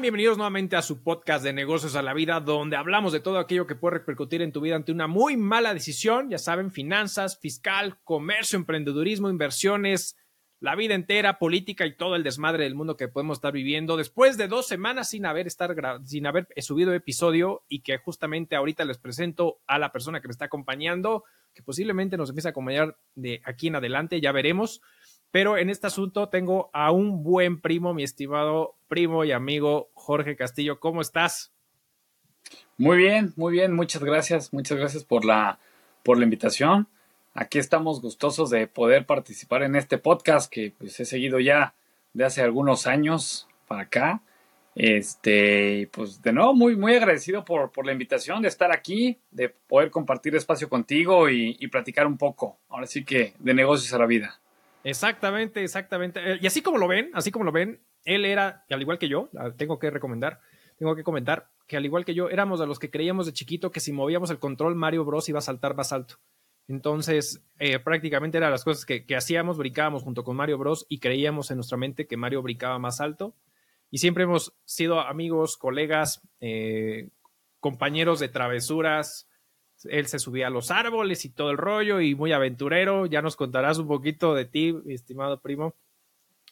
Bienvenidos nuevamente a su podcast de negocios a la vida, donde hablamos de todo aquello que puede repercutir en tu vida ante una muy mala decisión. Ya saben, finanzas, fiscal, comercio, emprendedurismo, inversiones, la vida entera, política y todo el desmadre del mundo que podemos estar viviendo después de dos semanas sin haber, estar sin haber subido episodio y que justamente ahorita les presento a la persona que me está acompañando, que posiblemente nos empiece a acompañar de aquí en adelante, ya veremos. Pero en este asunto tengo a un buen primo, mi estimado primo y amigo Jorge Castillo. ¿Cómo estás? Muy bien, muy bien. Muchas gracias. Muchas gracias por la, por la invitación. Aquí estamos gustosos de poder participar en este podcast que pues, he seguido ya de hace algunos años para acá. Este, pues de nuevo, muy, muy agradecido por, por la invitación de estar aquí, de poder compartir espacio contigo y, y platicar un poco. Ahora sí que de negocios a la vida. Exactamente, exactamente. Eh, y así como lo ven, así como lo ven, él era, al igual que yo, tengo que recomendar, tengo que comentar que al igual que yo, éramos de los que creíamos de chiquito que si movíamos el control, Mario Bros iba a saltar más alto. Entonces, eh, prácticamente eran las cosas que, hacíamos, brincábamos junto con Mario Bros y creíamos en nuestra mente que Mario brincaba más alto. Y siempre hemos sido amigos, colegas, eh, compañeros de travesuras, él se subía a los árboles y todo el rollo y muy aventurero. Ya nos contarás un poquito de ti, estimado primo.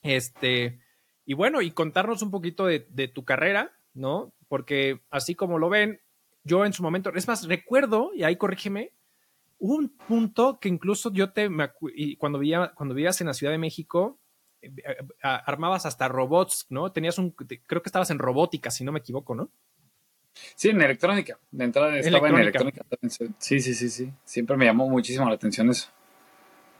Este, y bueno, y contarnos un poquito de, tu carrera, ¿no? Porque así como lo ven, yo en su momento, es más, recuerdo, y ahí corrígeme, un punto que incluso yo te, cuando, vivía, cuando vivías en la Ciudad de México, eh, armabas hasta robots, ¿no? Tenías un, creo que estabas en robótica, si no me equivoco, ¿no? Sí, en electrónica. De entrada estaba en electrónica. Sí, sí, sí, sí. Siempre me llamó muchísimo la atención eso.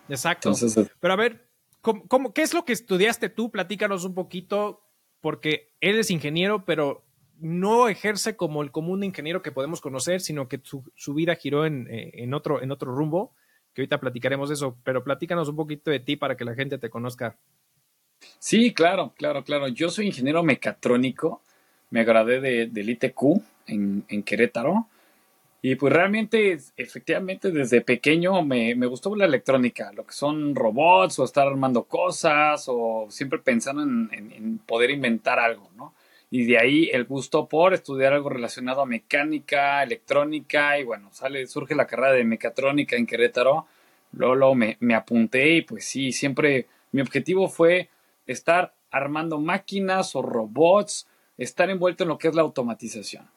Exacto. Eh, Pero a ver, ¿cómo, qué es lo que estudiaste tú? Platícanos un poquito, porque eres ingeniero, pero no ejerce como el común ingeniero que podemos conocer, sino que su, vida giró en, eh, en, otro, en otro rumbo, que ahorita platicaremos de eso, pero platícanos un poquito de ti para que la gente te conozca. Sí, claro, claro, claro. Yo soy ingeniero mecatrónico me gradué de, del ITQ en, en, Querétaro. Y pues realmente, efectivamente, desde pequeño me, me, gustó la electrónica, lo que son robots o estar armando cosas o siempre pensando en, en, poder inventar algo, ¿no? Y de ahí el gusto por estudiar algo relacionado a mecánica, electrónica y bueno, sale, surge la carrera de mecatrónica en Querétaro. Luego, me, me apunté y pues sí, siempre mi objetivo fue estar armando máquinas o robots estar envuelto en lo que es la automatización.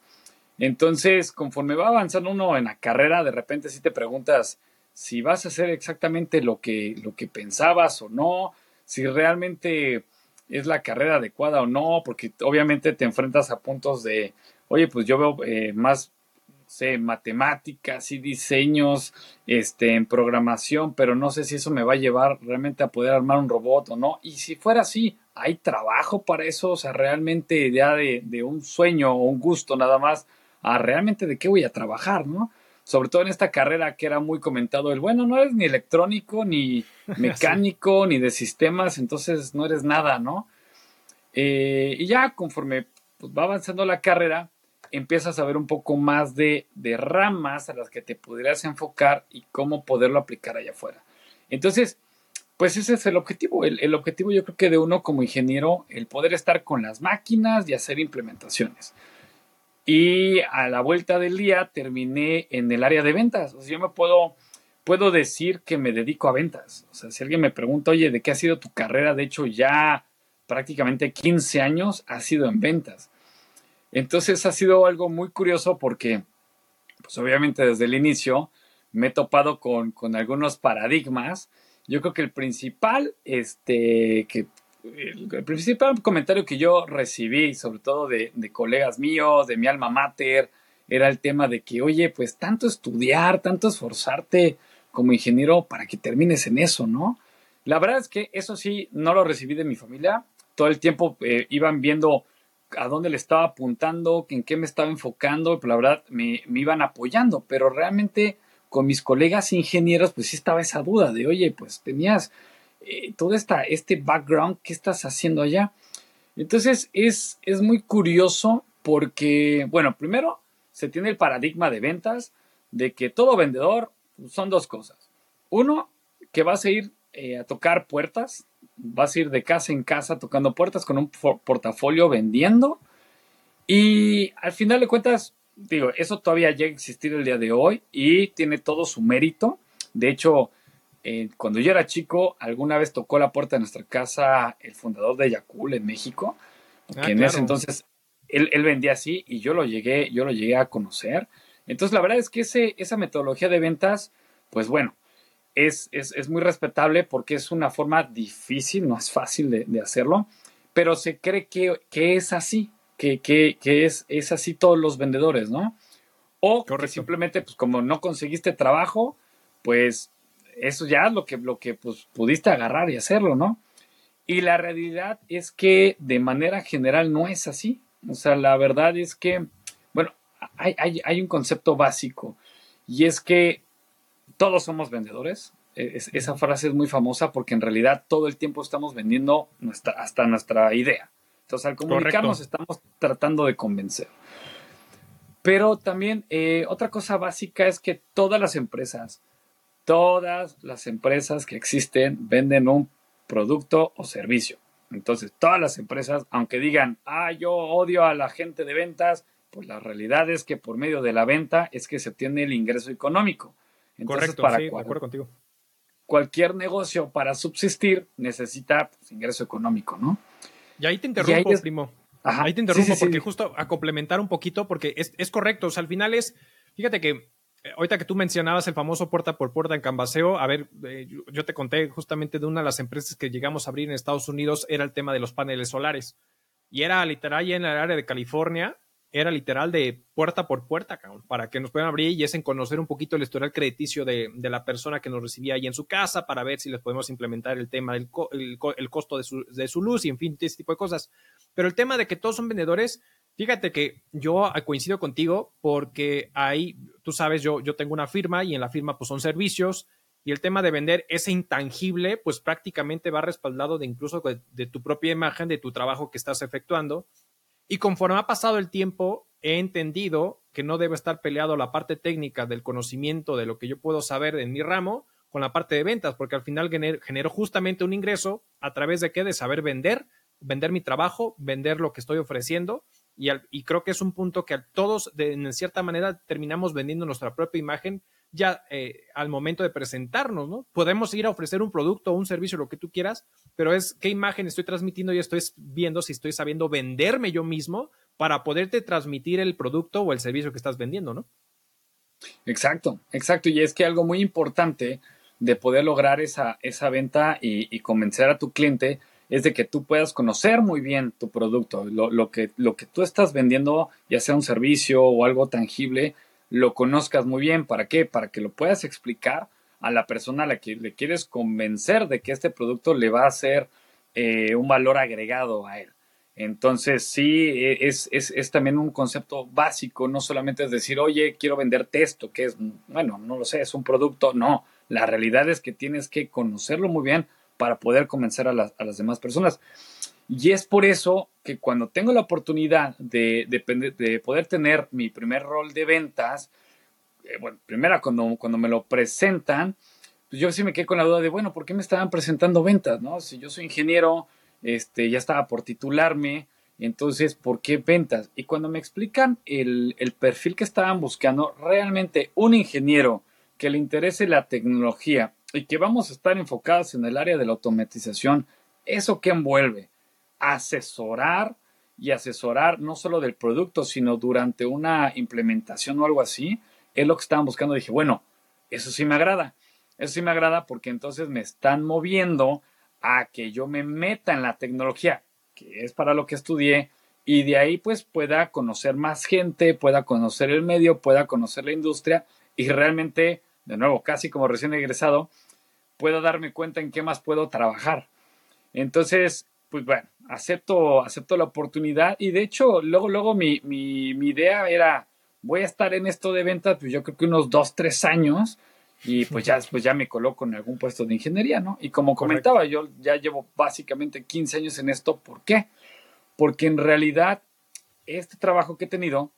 Entonces, conforme va avanzando uno en la carrera, de repente si te preguntas si vas a hacer exactamente lo que, lo que pensabas o no, si realmente es la carrera adecuada o no, porque obviamente te enfrentas a puntos de, oye, pues yo veo eh, más sé, matemáticas y diseños este, en programación, pero no sé si eso me va a llevar realmente a poder armar un robot o no. Y si fuera así, ¿hay trabajo para eso? O sea, realmente ya de, de un sueño o un gusto nada más, a realmente de qué voy a trabajar, ¿no? Sobre todo en esta carrera que era muy comentado el, bueno, no eres ni electrónico, ni mecánico, ni de sistemas, entonces no eres nada, ¿no? Eh, y ya conforme pues, va avanzando la carrera, empiezas a ver un poco más de, ramas a las que te pudieras enfocar y cómo poderlo aplicar allá afuera. Entonces, pues ese es el objetivo. El, objetivo yo creo que de uno como ingeniero, el poder estar con las máquinas y hacer implementaciones. Y a la vuelta del día terminé en el área de ventas. O sea, yo me puedo, puedo decir que me dedico a ventas. O sea, si alguien me pregunta, oye, ¿de qué ha sido tu carrera? De hecho, ya prácticamente 15 años ha sido en ventas. Entonces ha sido algo muy curioso porque, pues obviamente desde el inicio me he topado con, algunos paradigmas. Yo creo que el principal, este, el, principal comentario que yo recibí, sobre todo de, de, colegas míos, de mi alma mater, era el tema de que, oye, pues tanto estudiar, tanto esforzarte como ingeniero para que termines en eso, ¿no? La verdad es que eso sí, no lo recibí de mi familia. Todo el tiempo eh, iban viendo a dónde le estaba apuntando, en qué me estaba enfocando, pues la verdad me, iban apoyando, pero realmente con mis colegas ingenieros, pues sí estaba esa duda de, oye, pues tenías eh, todo esta, este background, ¿qué estás haciendo allá? Entonces es, es muy curioso porque, bueno, primero se tiene el paradigma de ventas de que todo vendedor son dos cosas. Uno, que vas a ir eh, a tocar puertas, vas a ir de casa en casa tocando puertas con un portafolio vendiendo Y al final de cuentas, digo, eso todavía llega a existir el día de hoy y tiene todo su mérito. De hecho, eh, cuando yo era chico, alguna vez tocó la puerta de nuestra casa el fundador de Yakul en México, que ah, en ese entonces él, vendía así y yo lo llegué, yo lo llegué a conocer. Entonces, la verdad es que ese, esa metodología de ventas, pues bueno, es, es, muy respetable porque es una forma difícil, no es fácil de, hacerlo, pero se cree que, que es así, que, que, que, es, es así todos los vendedores, ¿no? O que simplemente, pues como no conseguiste trabajo, pues eso ya es lo que, lo que pues, pudiste agarrar y hacerlo, ¿no? Y la realidad es que de manera general no es así. O sea, la verdad es que, bueno, hay, hay, hay un concepto básico y es que todos somos vendedores. E, esa frase es muy famosa porque en realidad todo el tiempo estamos vendiendo nuestra, hasta nuestra idea. Entonces, al comunicarnos estamos tratando de convencer. Pero también eh, otra cosa básica es que todas las empresas, todas las empresas que existen venden un producto o servicio. Entonces, todas las empresas, aunque digan, ah, yo odio a la gente de ventas, pues la realidad es que por medio de la venta es que se obtiene el ingreso económico. Correcto, para sí, de acuerdo contigo. Cualquier negocio para subsistir necesita pues, ingreso económico, ¿no? Y ahí te interrumpo, primo. ahí te interrumpo porque justo a complementar un poquito, porque es, es correcto. O sea, al final es, fíjate que eh, ahorita que tú mencionabas el famoso puerta por puerta en Cambaseo, a ver, eh, yo te conté justamente de una de las empresas que llegamos a abrir en Estados Unidos, era el tema de los paneles solares. Y era literal ya en el área de California, era literal de puerta por puerta, para que nos puedan abrir y es en conocer un poquito el historial crediticio de, la persona que nos recibía ahí en su casa para ver si les podemos implementar el tema del el, costo de su, de su, luz y en fin, ese tipo de cosas. Pero el tema de que todos son vendedores, fíjate que yo coincido contigo porque ahí, tú sabes, yo, yo tengo una firma y en la firma pues son servicios y el tema de vender ese intangible pues prácticamente va respaldado de incluso de tu propia imagen, de tu trabajo que estás efectuando y conforme ha pasado el tiempo, he entendido que no debe estar peleado la parte técnica del conocimiento de lo que yo puedo saber en mi ramo con la parte de ventas, porque al final genero justamente un ingreso a través de qué? De saber vender, vender mi trabajo, vender lo que estoy ofreciendo. Y, creo que es un punto que todos, de, en cierta manera, terminamos vendiendo nuestra propia imagen ya eh, al momento de presentarnos, ¿no? Podemos ir a ofrecer un producto o un servicio, lo que tú quieras, pero es qué imagen estoy transmitiendo y estoy viendo si estoy sabiendo venderme yo mismo para poderte transmitir el producto o el servicio que estás vendiendo, ¿no? Exacto, exacto. Y es que algo muy importante de poder lograr esa, esa venta y, convencer a tu cliente es de que tú puedas conocer muy bien tu producto, lo, lo, que, lo que tú estás vendiendo, ya sea un servicio o algo tangible, lo conozcas muy bien. ¿Para qué? Para que lo puedas explicar a la persona a la que le quieres convencer de que este producto le va a hacer eh, un valor agregado a él. Entonces, sí, e, es, es, es, también un concepto básico, no solamente es decir, oye, quiero venderte esto, que es, bueno, no lo sé, es un producto, no, la realidad es que tienes que conocerlo muy bien para poder convencer a las, a las demás personas. Y es por eso que cuando tengo la oportunidad de, de, poder tener mi primer rol de ventas, eh, bueno, primero cuando, cuando me lo presentan, pues yo sí me quedé con la duda de, bueno, ¿por qué me estaban presentando ventas? ¿no? Si yo soy ingeniero, este, ya estaba por titularme, entonces, ¿por qué ventas? Y cuando me explican el, el perfil que estaban buscando, realmente un ingeniero que le interese la tecnología y que vamos a estar enfocados en el área de la automatización, ¿eso qué envuelve? Asesorar y asesorar no solo del producto, sino durante una implementación o algo así, es lo que estaban buscando. Dije, bueno, eso sí me agrada. Eso sí me agrada porque entonces me están moviendo a que yo me meta en la tecnología, que es para lo que estudié, y de ahí pues pueda conocer más gente, pueda conocer el medio, pueda conocer la industria y realmente, de nuevo, casi como recién egresado, pueda darme cuenta en qué más puedo trabajar. Entonces, pues bueno, acepto, acepto la oportunidad. Y de hecho, luego, luego mi, mi, mi, idea era, voy a estar en esto de ventas, pues yo creo que unos dos, tres años. Y pues ya después ya me coloco en algún puesto de ingeniería, ¿no? Y como comentaba, yo ya llevo básicamente 15 años en esto, ¿por qué? Porque en realidad este trabajo que he tenido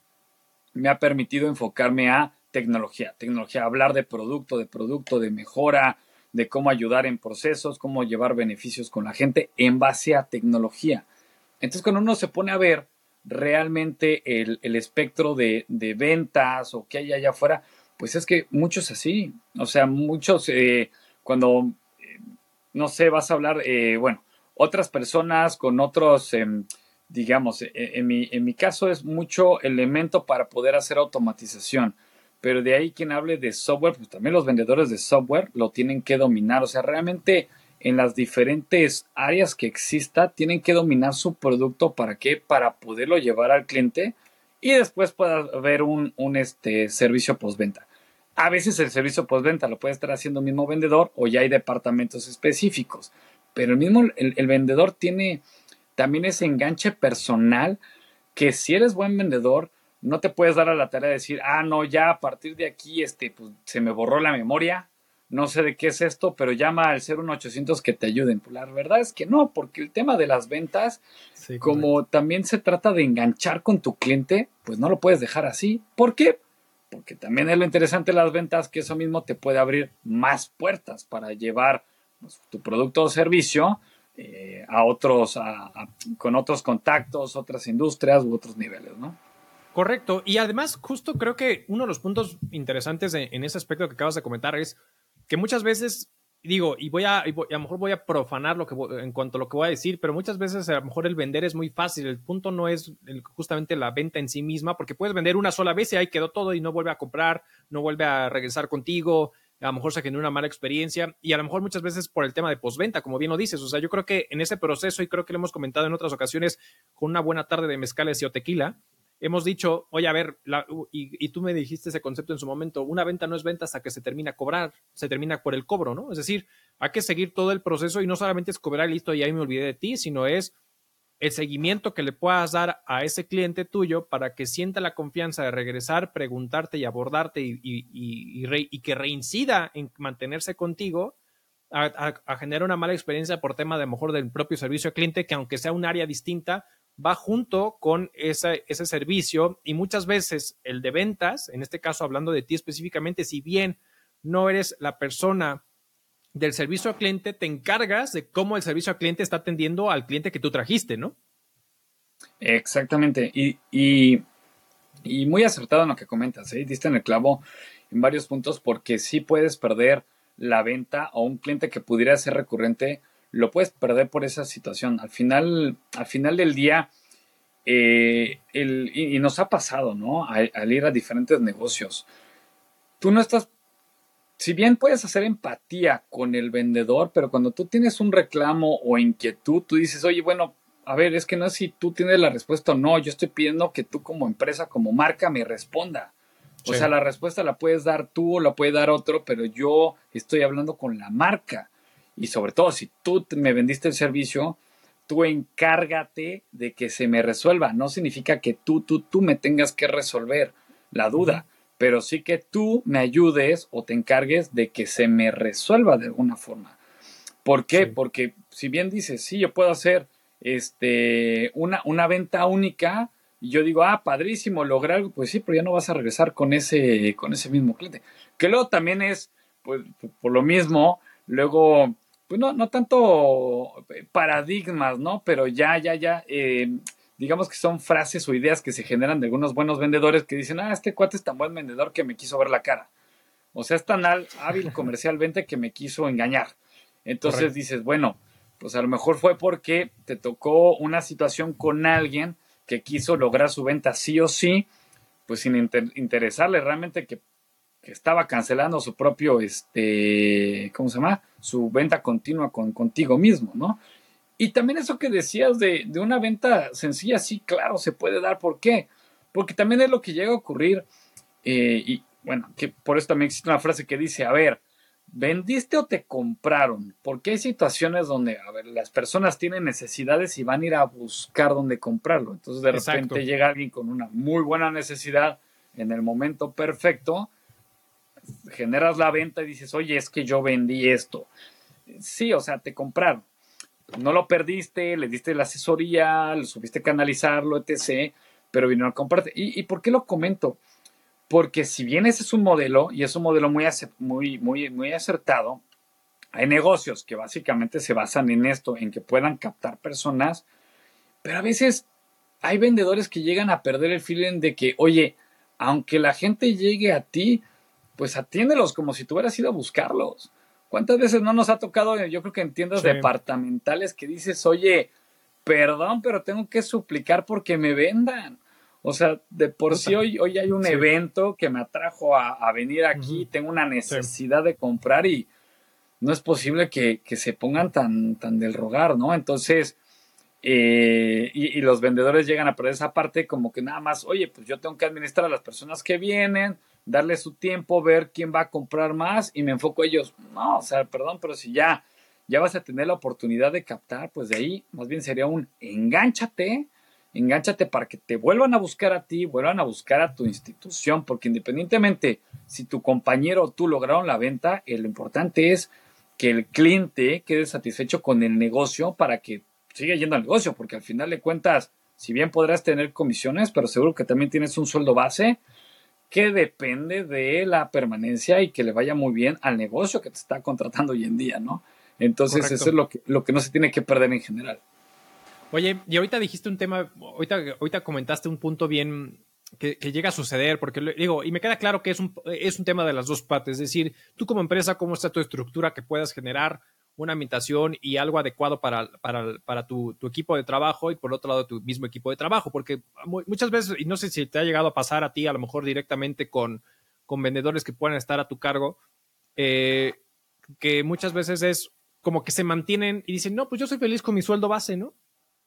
me ha permitido enfocarme a tecnología, tecnología, hablar de producto, de producto, de mejora, de cómo ayudar en procesos, cómo llevar beneficios con la gente en base a tecnología. Entonces, cuando uno se pone a ver realmente el, espectro de, ventas o que hay allá afuera, pues es que muchos así, o sea, muchos eh, cuando, eh, no sé, vas a hablar, eh, bueno, otras personas con otros, em, digamos, en mi, en mi caso es mucho elemento para poder hacer automatización pero de ahí quien hable de software, pues también los vendedores de software lo tienen que dominar. O sea, realmente en las diferentes áreas que exista, tienen que dominar su producto para qué? Para poderlo llevar al cliente y después pueda haber un, un este, servicio postventa. A veces el servicio postventa lo puede estar haciendo el mismo vendedor o ya hay departamentos específicos, pero el mismo el, el vendedor tiene también ese enganche personal que si eres buen vendedor, no te puedes dar a la tarea de decir, ah, no, ya a partir de aquí este, pues, se me borró la memoria, no sé de qué es esto, pero llama al 01800 que te ayuden. Pues, la verdad es que no, porque el tema de las ventas, como también se trata de enganchar con tu cliente, pues no lo puedes dejar así. ¿Por qué? Porque también es lo interesante de las ventas, que eso mismo te puede abrir más puertas para llevar pues, tu producto o servicio eh, a otros, con otros contactos, otras industrias u otros niveles, ¿no? Correcto. Y además, justo creo que uno de los puntos interesantes en, ese aspecto que acabas de comentar es que muchas veces, digo, y voy a, a lo mejor voy a profanar lo que en cuanto a lo que voy a decir, pero muchas veces a lo mejor el vender es muy fácil. El punto no es justamente la venta en sí misma, porque puedes vender una sola vez y ahí quedó todo y no vuelve a comprar, no vuelve a regresar contigo. A lo mejor se genera una mala experiencia y a lo mejor muchas veces por el tema de postventa, como bien lo dices. O sea, yo creo que en ese proceso, y creo que lo hemos comentado en otras ocasiones, con una buena tarde de mezcales y o tequila, hemos dicho, oye, a ver, y, tú me dijiste ese concepto en su momento, una venta no es venta hasta que se termina a cobrar, se termina por el cobro, ¿no? Es decir, hay que seguir todo el proceso y no solamente es cobrar listo y ahí me olvidé de ti, sino es el seguimiento que le puedas dar a ese cliente tuyo para que sienta la confianza de regresar, preguntarte y abordarte y, que reincida en mantenerse contigo. A, generar una mala experiencia por tema de mejor del propio servicio al cliente, que aunque sea un área distinta, va junto con ese, ese servicio y muchas veces el de ventas, en este caso hablando de ti específicamente, si bien no eres la persona del servicio al cliente, te encargas de cómo el servicio al cliente está atendiendo al cliente que tú trajiste, ¿no? Exactamente. Y, y, muy acertado en lo que comentas, ¿eh? diste en el clavo en varios puntos porque sí puedes perder la venta o un cliente que pudiera ser recurrente lo puedes perder por esa situación. Al final, al final del día, eh, y, nos ha pasado, ¿no? Al, ir a diferentes negocios. Tú no estás, si bien puedes hacer empatía con el vendedor, pero cuando tú tienes un reclamo o inquietud, tú dices, oye, bueno, a ver, es que no es si tú tienes la respuesta o no, yo estoy pidiendo que tú como empresa, como marca, me responda. O sea, la respuesta la puedes dar tú o la puede dar otro, pero yo estoy hablando con la marca. Y sobre todo, si tú me vendiste el servicio, tú encárgate de que se me resuelva. No significa que tú, tú, tú me tengas que resolver la duda, pero sí que tú me ayudes o te encargues de que se me resuelva de alguna forma. ¿Por qué? Porque si bien dices, sí, yo puedo hacer este, una, una venta única, y yo digo, ah, padrísimo, lograr algo, pues sí, pero ya no vas a regresar con ese, con ese mismo cliente. Que luego también es, pues, por lo mismo, luego pues no, no tanto paradigmas, ¿no? Pero ya, ya, ya, eh, digamos que son frases o ideas que se generan de algunos buenos vendedores que dicen, ah, este cuate es tan buen vendedor que me quiso ver la cara. O sea, es tan hábil comercialmente que me quiso engañar. Entonces dices, bueno, pues a lo mejor fue porque te tocó una situación con alguien que quiso lograr su venta sí o sí, pues sin interesarle realmente que que estaba cancelando su propio, este, ¿cómo se llama? Su venta continua con, contigo mismo, ¿no? Y también eso que decías de, una venta sencilla, sí, claro, se puede dar. ¿Por qué? Porque también es lo que llega a ocurrir. Eh, y bueno, que por eso también existe una frase que dice, a ver, ¿vendiste o te compraron? Porque hay situaciones donde, a ver, las personas tienen necesidades y van a ir a buscar dónde comprarlo. Entonces de repente llega alguien con una muy buena necesidad en el momento perfecto generas la venta y dices, oye, es que yo vendí esto. Sí, o sea, te compraron. No lo perdiste, le diste la asesoría, le supiste canalizarlo, etc. Pero vino a comprarte. ¿Y, por qué lo comento? Porque si bien ese es un modelo, y es un modelo muy, muy, muy, muy acertado, hay negocios que básicamente se basan en esto, en que puedan captar personas, pero a veces hay vendedores que llegan a perder el feeling de que, oye, aunque la gente llegue a ti, pues atiéndelos como si tú hubieras ido a buscarlos. ¿Cuántas veces no nos ha tocado, yo creo que en tiendas departamentales, que dices, oye, perdón, pero tengo que suplicar porque me vendan? O sea, de por sí hoy, hoy hay un evento que me atrajo a, venir aquí, tengo una necesidad de comprar y no es posible que, se pongan tan, tan del rogar, ¿no? Entonces, eh, y, los vendedores llegan a perder esa parte como que nada más, oye, pues yo tengo que administrar a las personas que vienen, darle su tiempo, ver quién va a comprar más y me enfoco a ellos. No, o sea, perdón, pero si ya, ya vas a tener la oportunidad de captar, pues de ahí más bien sería un engánchate, engánchate para que te vuelvan a buscar a ti, vuelvan a buscar a tu institución, porque independientemente si tu compañero o tú lograron la venta, lo importante es que el cliente quede satisfecho con el negocio para que siga yendo al negocio, porque al final de cuentas, si bien podrás tener comisiones, pero seguro que también tienes un sueldo base que depende de la permanencia y que le vaya muy bien al negocio que te está contratando hoy en día, ¿no? Entonces, eso es lo que, lo que no se tiene que perder en general. Oye, y ahorita dijiste un tema, ahorita, ahorita comentaste un punto bien, que, llega a suceder, porque digo, y me queda claro que es un, es un tema de las dos partes, es decir, tú como empresa, cómo está tu estructura que puedas generar una habitación y algo adecuado para, para, tu, equipo de trabajo y por otro lado tu mismo equipo de trabajo, porque muchas veces, y no sé si te ha llegado a pasar a ti, a lo mejor directamente con, con vendedores que puedan estar a tu cargo, eh, que muchas veces es como que se mantienen y dicen, no, pues yo soy feliz con mi sueldo base, ¿no?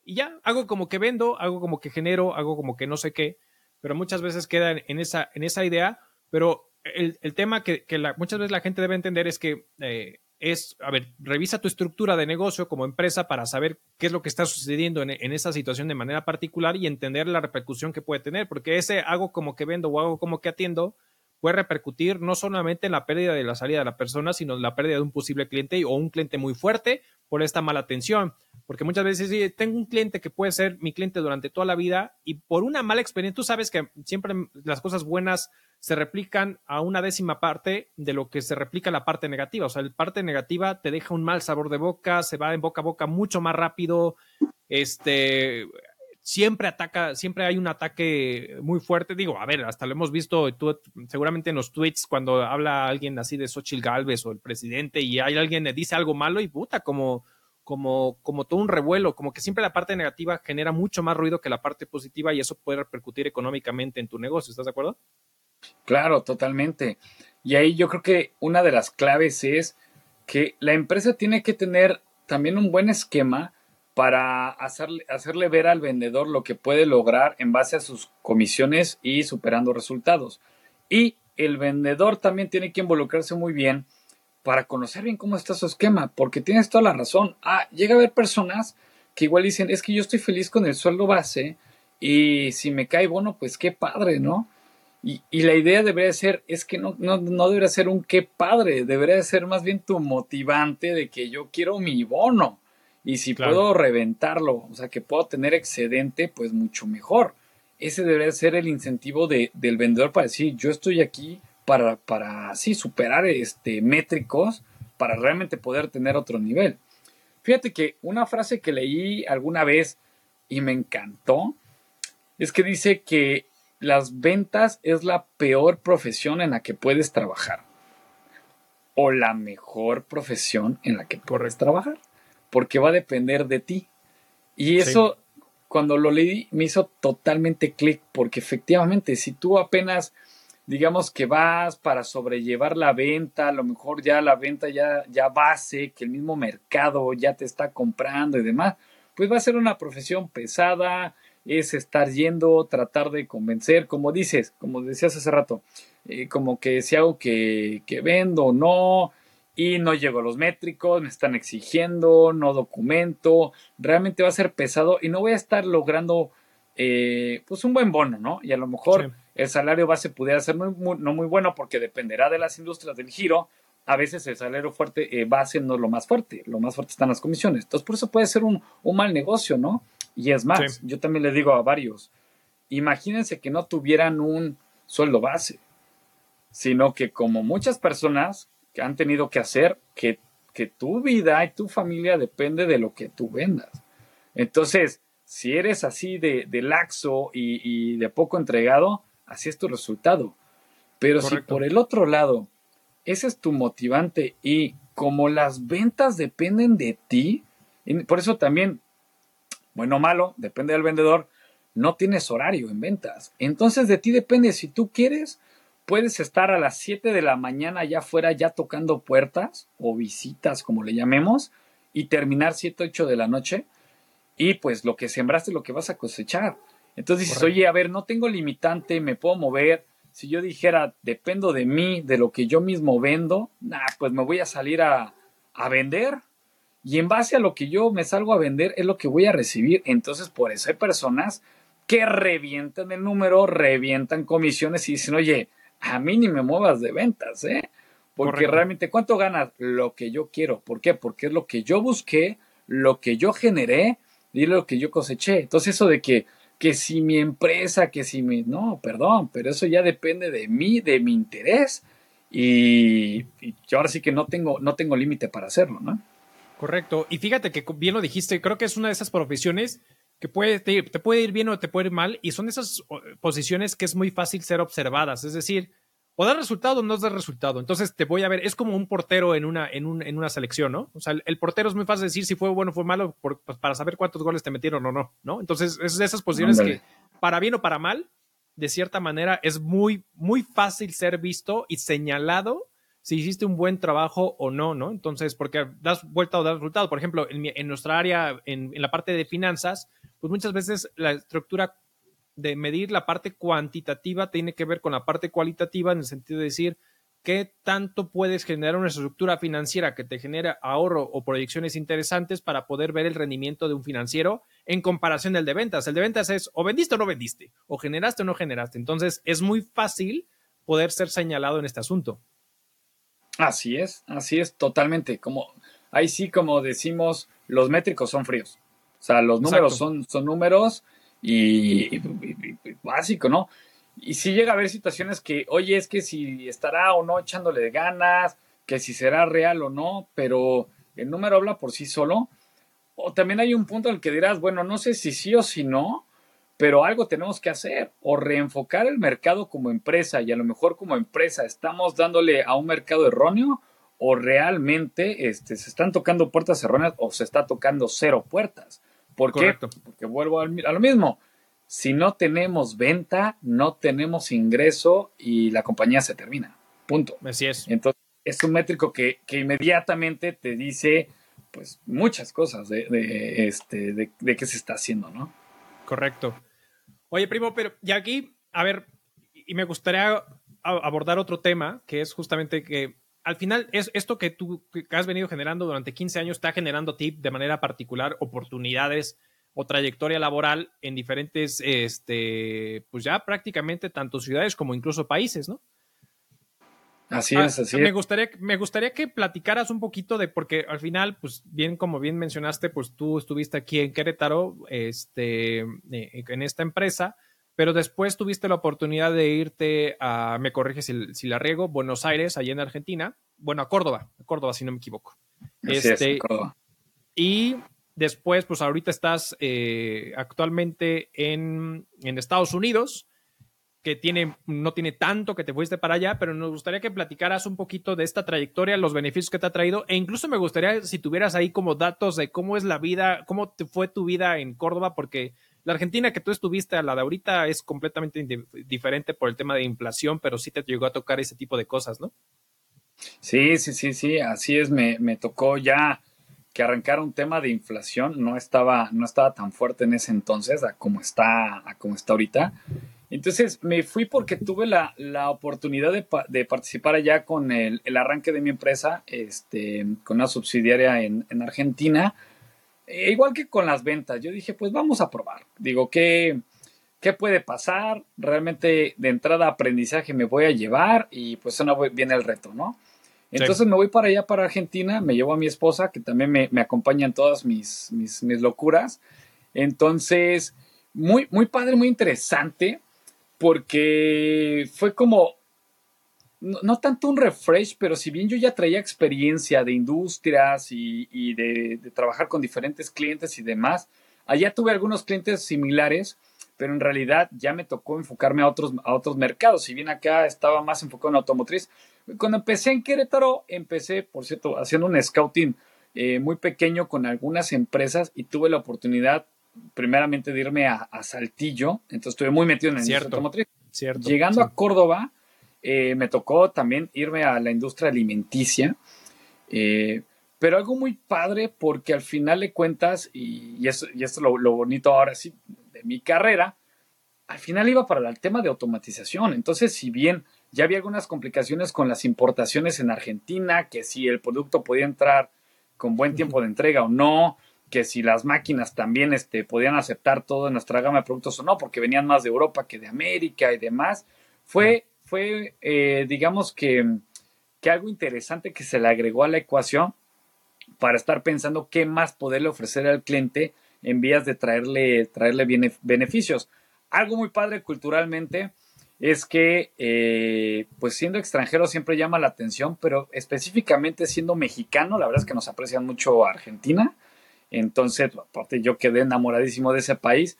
Y ya, hago como que vendo, hago como que genero, hago como que no sé qué, pero muchas veces quedan en esa, en esa idea, pero el, tema que, muchas veces la gente debe entender es que eh, es, a ver, revisa tu estructura de negocio como empresa para saber qué es lo que está sucediendo en, en, esa situación de manera particular y entender la repercusión que puede tener, porque ese hago como que vendo o hago como que atiendo puede repercutir no solamente en la pérdida de la salida de la persona, sino en la pérdida de un posible cliente o un cliente muy fuerte por esta mala atención. Porque muchas veces tengo un cliente que puede ser mi cliente durante toda la vida y por una mala experiencia, tú sabes que siempre las cosas buenas se replican a una décima parte de lo que se replica la parte negativa. O sea, la parte negativa te deja un mal sabor de boca, se va en boca a boca mucho más rápido. Este, siempre ataca, siempre hay un ataque muy fuerte. Digo, a ver, hasta lo hemos visto tú, seguramente en los tweets cuando habla alguien así de Xochitl Galvez o el presidente y hay alguien que dice algo malo y puta, como, como, como todo un revuelo, como que siempre la parte negativa genera mucho más ruido que la parte positiva y eso puede repercutir económicamente en tu negocio. ¿Estás de acuerdo? Claro, totalmente. Y ahí yo creo que una de las claves es que la empresa tiene que tener también un buen esquema para hacerle, hacerle ver al vendedor lo que puede lograr en base a sus comisiones y superando resultados. Y el vendedor también tiene que involucrarse muy bien para conocer bien cómo está su esquema, porque tienes toda la razón. Ah, llega a haber personas que igual dicen, es que yo estoy feliz con el sueldo base y si me cae bono, pues qué padre, ¿no? Y, la idea debería ser, es que no, no, no debería ser un qué padre, debería ser más bien tu motivante de que yo quiero mi bono. Y si puedo reventarlo, o sea, que puedo tener excedente, pues mucho mejor. Ese debería ser el incentivo de, del vendedor para decir, yo estoy aquí para, para sí, superar este, métricos, para realmente poder tener otro nivel. Fíjate que una frase que leí alguna vez y me encantó, es que dice que las ventas es la peor profesión en la que puedes trabajar. O la mejor profesión en la que puedes trabajar porque va a depender de ti. Y eso, cuando lo leí, me hizo totalmente clic, porque efectivamente, si tú apenas, digamos que vas para sobrellevar la venta, a lo mejor ya la venta ya, ya base, que el mismo mercado ya te está comprando y demás, pues va a ser una profesión pesada, es estar yendo, tratar de convencer, como dices, como decías hace rato, eh, como que si hago que, que vendo o no, y no llego a los métricos, me están exigiendo, no documento, realmente va a ser pesado y no voy a estar logrando eh, pues un buen bono, ¿no? Y a lo mejor el salario base pudiera ser no muy bueno porque dependerá de las industrias del giro. A veces el salario fuerte eh, base no es lo más fuerte, lo más fuerte están las comisiones. Entonces por eso puede ser un, mal negocio, ¿no? Y es más, yo también le digo a varios, imagínense que no tuvieran un sueldo base, sino que como muchas personas que han tenido que hacer que, tu vida y tu familia depende de lo que tú vendas. Entonces, si eres así de, laxo y, de poco entregado, así es tu resultado. Pero si por el otro lado, ese es tu motivante y como las ventas dependen de ti, por eso también, bueno o malo, depende del vendedor, no tienes horario en ventas. Entonces de ti depende si tú quieres, puedes estar a las 7 de la mañana allá afuera ya tocando puertas o visitas, como le llamemos, y terminar 7, 8 de la noche y pues lo que sembraste es lo que vas a cosechar. Entonces dices, oye, a ver, no tengo limitante, me puedo mover. Si yo dijera, dependo de mí, de lo que yo mismo vendo, nah, pues me voy a salir a, a vender. Y en base a lo que yo me salgo a vender es lo que voy a recibir. Entonces, por eso hay personas que revientan el número, revientan comisiones y dicen, oye, a mí ni me muevas de ventas, ¿eh? Porque realmente, ¿cuánto ganas? Lo que yo quiero. ¿Por qué? Porque es lo que yo busqué, lo que yo generé y lo que yo coseché. Entonces eso de que, que si mi empresa, que si mi... No, perdón, pero eso ya depende de mí, de mi interés y, yo ahora sí que no tengo, no tengo límite para hacerlo, ¿no? Correcto. Y fíjate que bien lo dijiste, creo que es una de esas profesiones que puede, te, te puede ir bien o te puede ir mal y son esas posiciones que es muy fácil ser observadas. Es decir, o da resultado o no da resultado. Entonces te voy a ver, es como un portero en una, en, un, en una selección, ¿no? O sea, el, portero es muy fácil decir si fue bueno o fue malo pues, para saber cuántos goles te metieron o no, ¿no? Entonces, es de esas posiciones que, para bien o para mal, de cierta manera, es muy, muy fácil ser visto y señalado si hiciste un buen trabajo o no, ¿no? Entonces, porque das vuelta o das resultado. Por ejemplo, en, en nuestra área, en, en la parte de finanzas, pues muchas veces la estructura de medir la parte cuantitativa tiene que ver con la parte cualitativa en el sentido de decir qué tanto puedes generar una estructura financiera que te genere ahorro o proyecciones interesantes para poder ver el rendimiento de un financiero en comparación del de ventas. El de ventas es o vendiste o no vendiste, o generaste o no generaste. Entonces es muy fácil poder ser señalado en este asunto. Así es, así es, totalmente. Como ahí sí, como decimos, los métricos son fríos. O sea, los números son, son números y, básico, ¿no? Y si llega a haber situaciones que, oye, es que si estará o no echándole ganas, que si será real o no, pero el número habla por sí solo. O también hay un punto el que dirás, bueno, no sé si sí o si no, pero algo tenemos que hacer o reenfocar el mercado como empresa y a lo mejor como empresa estamos dándole a un mercado erróneo o realmente este, se están tocando puertas erróneas o se está tocando cero puertas. ¿Por qué? Porque vuelvo a lo mismo. Si no tenemos venta, no tenemos ingreso y la compañía se termina. Punto. Así es. Entonces, es un métrico que, inmediatamente te dice pues muchas cosas de, este, de, de qué se está haciendo, ¿no? Correcto. Oye, primo, pero ya aquí, a ver, y me gustaría abordar otro tema, que es justamente que al final es esto que tú has venido generando durante 15 años está generando a ti de manera particular oportunidades o trayectoria laboral en diferentes, este, pues ya prácticamente tanto ciudades como incluso países, ¿no? Así es, así me Gustaría, me gustaría que platicaras un poquito de, porque al final, pues bien, como bien mencionaste, pues tú estuviste aquí en Querétaro, este, eh, en esta empresa, pero después tuviste la oportunidad de irte a, me corrige si, la riego, Buenos Aires, allá en Argentina, bueno, a Córdoba, a Córdoba si no me equivoco. este, Córdoba. Y después, pues ahorita estás eh, actualmente en, Estados Unidos, que tiene, no tiene tanto que te fuiste para allá, pero nos gustaría que platicaras un poquito de esta trayectoria, los beneficios que te ha traído, e incluso me gustaría si tuvieras ahí como datos de cómo es la vida, cómo te fue tu vida en Córdoba, porque la Argentina que tú estuviste a la de ahorita es completamente diferente por el tema de inflación, pero sí te llegó a tocar ese tipo de cosas, ¿no? Sí, sí, sí, sí, así es, me, tocó ya que arrancara un tema de inflación, no estaba, no estaba tan fuerte en ese entonces a como está, a como está ahorita. Entonces me fui porque tuve la, oportunidad de, participar allá con el, arranque de mi empresa, este, con una subsidiaria en, en Argentina, eh, igual que con las ventas, yo dije, pues vamos a probar. Digo, ¿qué, ¿qué puede pasar? Realmente de entrada aprendizaje me voy a llevar y pues eso viene el reto, ¿no? Entonces me voy para allá, para Argentina, me llevo a mi esposa, que también me, me acompaña en todas mis, mis, mis, locuras. Entonces, muy, muy padre, muy interesante, porque fue como no, tanto un refresh, pero si bien yo ya traía experiencia de industrias y, de, trabajar con diferentes clientes y demás, allá tuve algunos clientes similares, pero en realidad ya me tocó enfocarme a otros, a otros mercados. Si bien acá estaba más enfocado en automotriz, cuando empecé en Querétaro, empecé, por cierto, haciendo un scouting eh, muy pequeño con algunas empresas y tuve la oportunidad primeramente de irme a, Saltillo, entonces estuve muy metido en la industria automotriz. Cierto, Llegando a Córdoba, eh, me tocó también irme a la industria alimenticia, eh, pero algo muy padre porque al final de cuentas, y, esto, y esto es lo, lo, bonito ahora sí de mi carrera, al final iba para el tema de automatización. Entonces, si bien ya había algunas complicaciones con las importaciones en Argentina, que si el producto podía entrar con buen tiempo de entrega o no, que si las máquinas también este, podían aceptar toda nuestra gama de productos o no, porque venían más de Europa que de América y demás, fue, fue eh, digamos que, que algo interesante que se le agregó a la ecuación para estar pensando qué más poderle ofrecer al cliente en vías de traerle, traerle beneficios. Algo muy padre culturalmente es que, eh, pues siendo extranjero siempre llama la atención, pero específicamente siendo mexicano, la verdad es que nos aprecian mucho a Argentina. Entonces, aparte yo quedé enamoradísimo de ese país,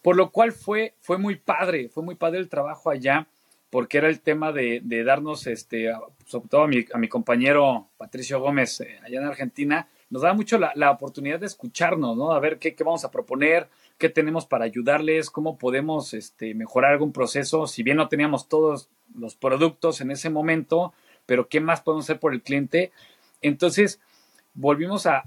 por lo cual fue, fue muy padre, fue muy padre el trabajo allá, porque era el tema de, darnos, este, sobre todo a mi, compañero Patricio Gómez eh, allá en Argentina, nos da mucho la, oportunidad de escucharnos, ¿no? A ver qué, qué vamos a proponer, qué tenemos para ayudarles, cómo podemos este, mejorar algún proceso, si bien no teníamos todos los productos en ese momento, pero qué más podemos hacer por el cliente. Entonces, volvimos a,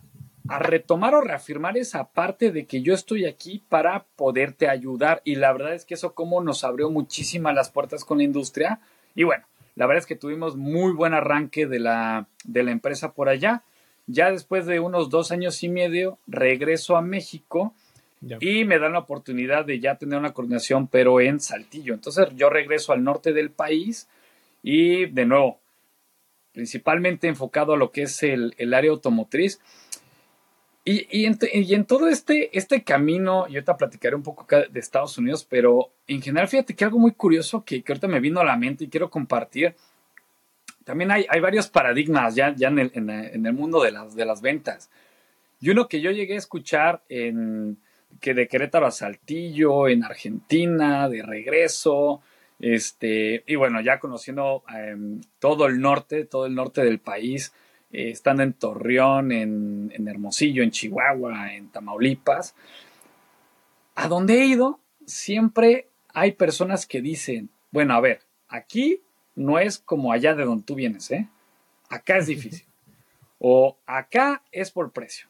a retomar o reafirmar esa parte de que yo estoy aquí para poderte ayudar y la verdad es que eso como nos abrió muchísimas las puertas con la industria y bueno, la verdad es que tuvimos muy buen arranque de la, de la empresa por allá. Ya después de unos dos años y medio regreso a México y me dan la oportunidad de ya tener una coordinación pero en Saltillo. Entonces yo regreso al norte del país y de nuevo, principalmente enfocado a lo que es el, el área automotriz y, en, todo este, este camino, yo te platicaré un poco de Estados Unidos, pero en general, fíjate que algo muy curioso que, ahorita me vino a la mente y quiero compartir. También hay, hay varios paradigmas ya, ya en, el, en, el, mundo de las, de las ventas. Y uno que yo llegué a escuchar en, que de Querétaro a Saltillo, en Argentina, de regreso, este, y bueno, ya conociendo em, todo el norte, todo el norte del país, eh, estando en Torreón, en, Hermosillo, en Chihuahua, en Tamaulipas. A donde he ido, siempre hay personas que dicen, bueno, a ver, aquí no es como allá de donde tú vienes, ¿eh? Acá es difícil. O acá es por precio.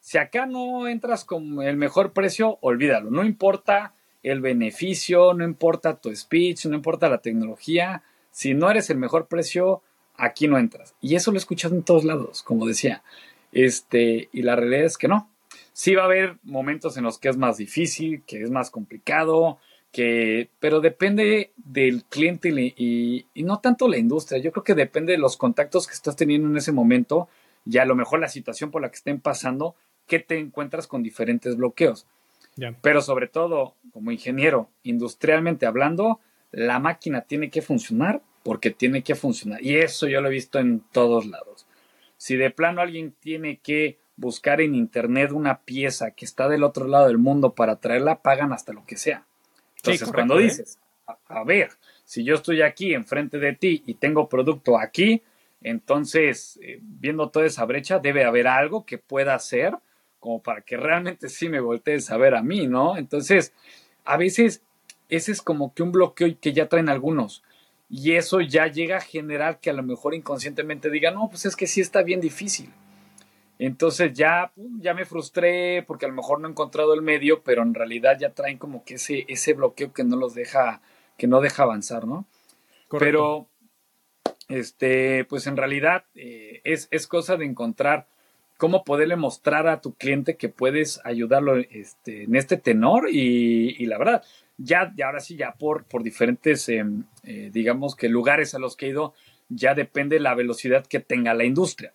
Si acá no entras con el mejor precio, olvídalo. No importa el beneficio, no importa tu speech, no importa la tecnología. Si no eres el mejor precio, aquí no entras. Y eso lo he escuchado en todos lados, como decía. Este, y la realidad es que no. Sí va a haber momentos en los que es más difícil, que es más complicado, que, pero depende del cliente y, y, no tanto la industria. Yo creo que depende de los contactos que estás teniendo en ese momento y a lo mejor la situación por la que estén pasando, que te encuentras con diferentes bloqueos. Pero sobre todo, como ingeniero, industrialmente hablando, la máquina tiene que funcionar porque tiene que funcionar. Y eso yo lo he visto en todos lados. Si de plano alguien tiene que buscar en internet una pieza que está del otro lado del mundo para traerla, pagan hasta lo que sea. Entonces, cuando ¿eh? dices, a, ver, si yo estoy aquí enfrente de ti y tengo producto aquí, entonces, eh, viendo toda esa brecha, debe haber algo que pueda hacer como para que realmente sí me voltees a ver a mí, ¿no? Entonces, a veces ese es como que un bloqueo que ya traen algunos y eso ya llega a generar que a lo mejor inconscientemente diga, no, pues es que sí está bien difícil. Entonces ya, ya me frustré porque a lo mejor no he encontrado el medio, pero en realidad ya traen como que ese, ese bloqueo que no los deja, que no deja avanzar, ¿no? Pero, este, pues en realidad eh, es, es, cosa de encontrar cómo poderle mostrar a tu cliente que puedes ayudarlo este, en este tenor y, y la verdad, ya, y ahora sí, ya por, por diferentes, em, eh, digamos que lugares a los que he ido, ya depende la velocidad que tenga la industria.